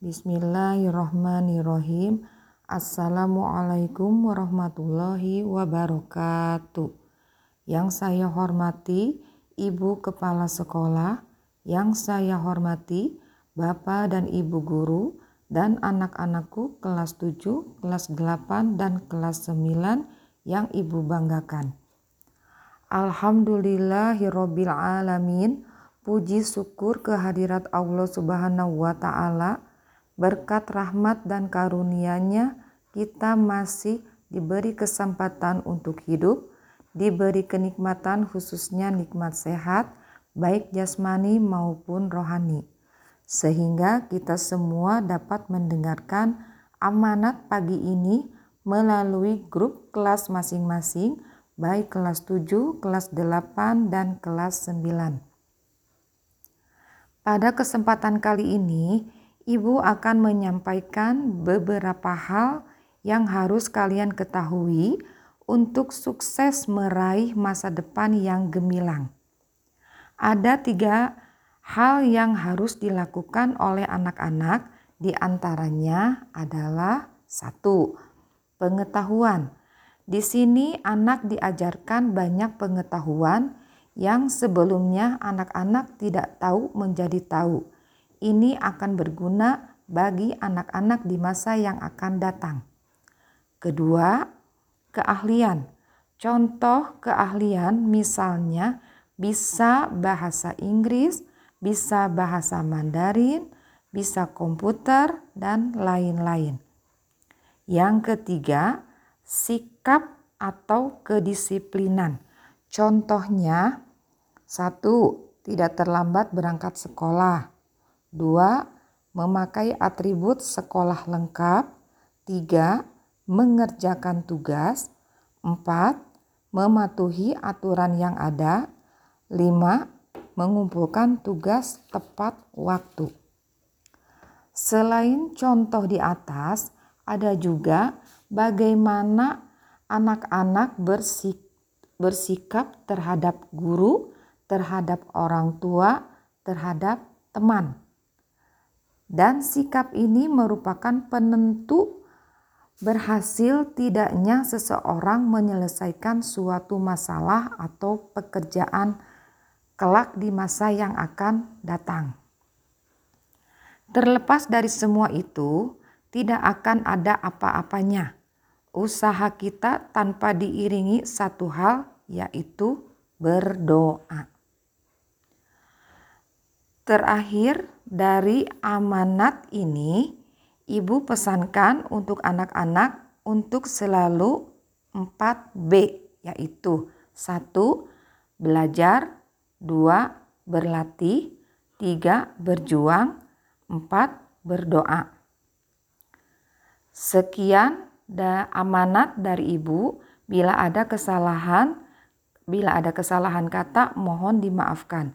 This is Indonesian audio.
Bismillahirrahmanirrahim. Assalamualaikum warahmatullahi wabarakatuh. Yang saya hormati Ibu Kepala Sekolah, yang saya hormati Bapak dan Ibu Guru, dan anak-anakku kelas 7, kelas 8, dan kelas 9 yang Ibu banggakan. Alhamdulillahirabbil alamin. Puji syukur kehadirat Allah Subhanahu wa taala. Berkat rahmat dan karunia-Nya kita masih diberi kesempatan untuk hidup, diberi kenikmatan khususnya nikmat sehat baik jasmani maupun rohani. Sehingga kita semua dapat mendengarkan amanat pagi ini melalui grup kelas masing-masing, baik kelas 7, kelas 8, dan kelas 9. Pada kesempatan kali ini, Ibu akan menyampaikan beberapa hal yang harus kalian ketahui untuk sukses meraih masa depan yang gemilang. Ada tiga hal yang harus dilakukan oleh anak-anak, di antaranya adalah satu, Pengetahuan. Di sini anak diajarkan banyak pengetahuan yang sebelumnya anak-anak tidak tahu menjadi tahu. Ini akan berguna bagi anak-anak di masa yang akan datang. Kedua, keahlian. Contoh keahlian misalnya bisa bahasa Inggris, bisa bahasa Mandarin, bisa komputer, dan lain-lain. Yang ketiga, sikap atau kedisiplinan. Contohnya, satu, tidak terlambat berangkat sekolah. Dua, memakai atribut sekolah lengkap. Tiga, mengerjakan tugas. Empat, mematuhi aturan yang ada. Lima, mengumpulkan tugas tepat waktu. Selain contoh di atas, ada juga bagaimana anak-anak bersik bersikap terhadap guru, terhadap orang tua, terhadap teman. Dan sikap ini merupakan penentu berhasil tidaknya seseorang menyelesaikan suatu masalah atau pekerjaan kelak di masa yang akan datang. Terlepas dari semua itu, tidak akan ada apa-apanya. Usaha kita tanpa diiringi satu hal, yaitu berdoa. Terakhir dari amanat ini, Ibu pesankan untuk anak-anak untuk selalu 4B, yaitu satu Belajar, dua Berlatih, tiga Berjuang, empat Berdoa. Sekian da amanat dari Ibu. Bila ada kesalahan, bila ada kesalahan kata mohon dimaafkan.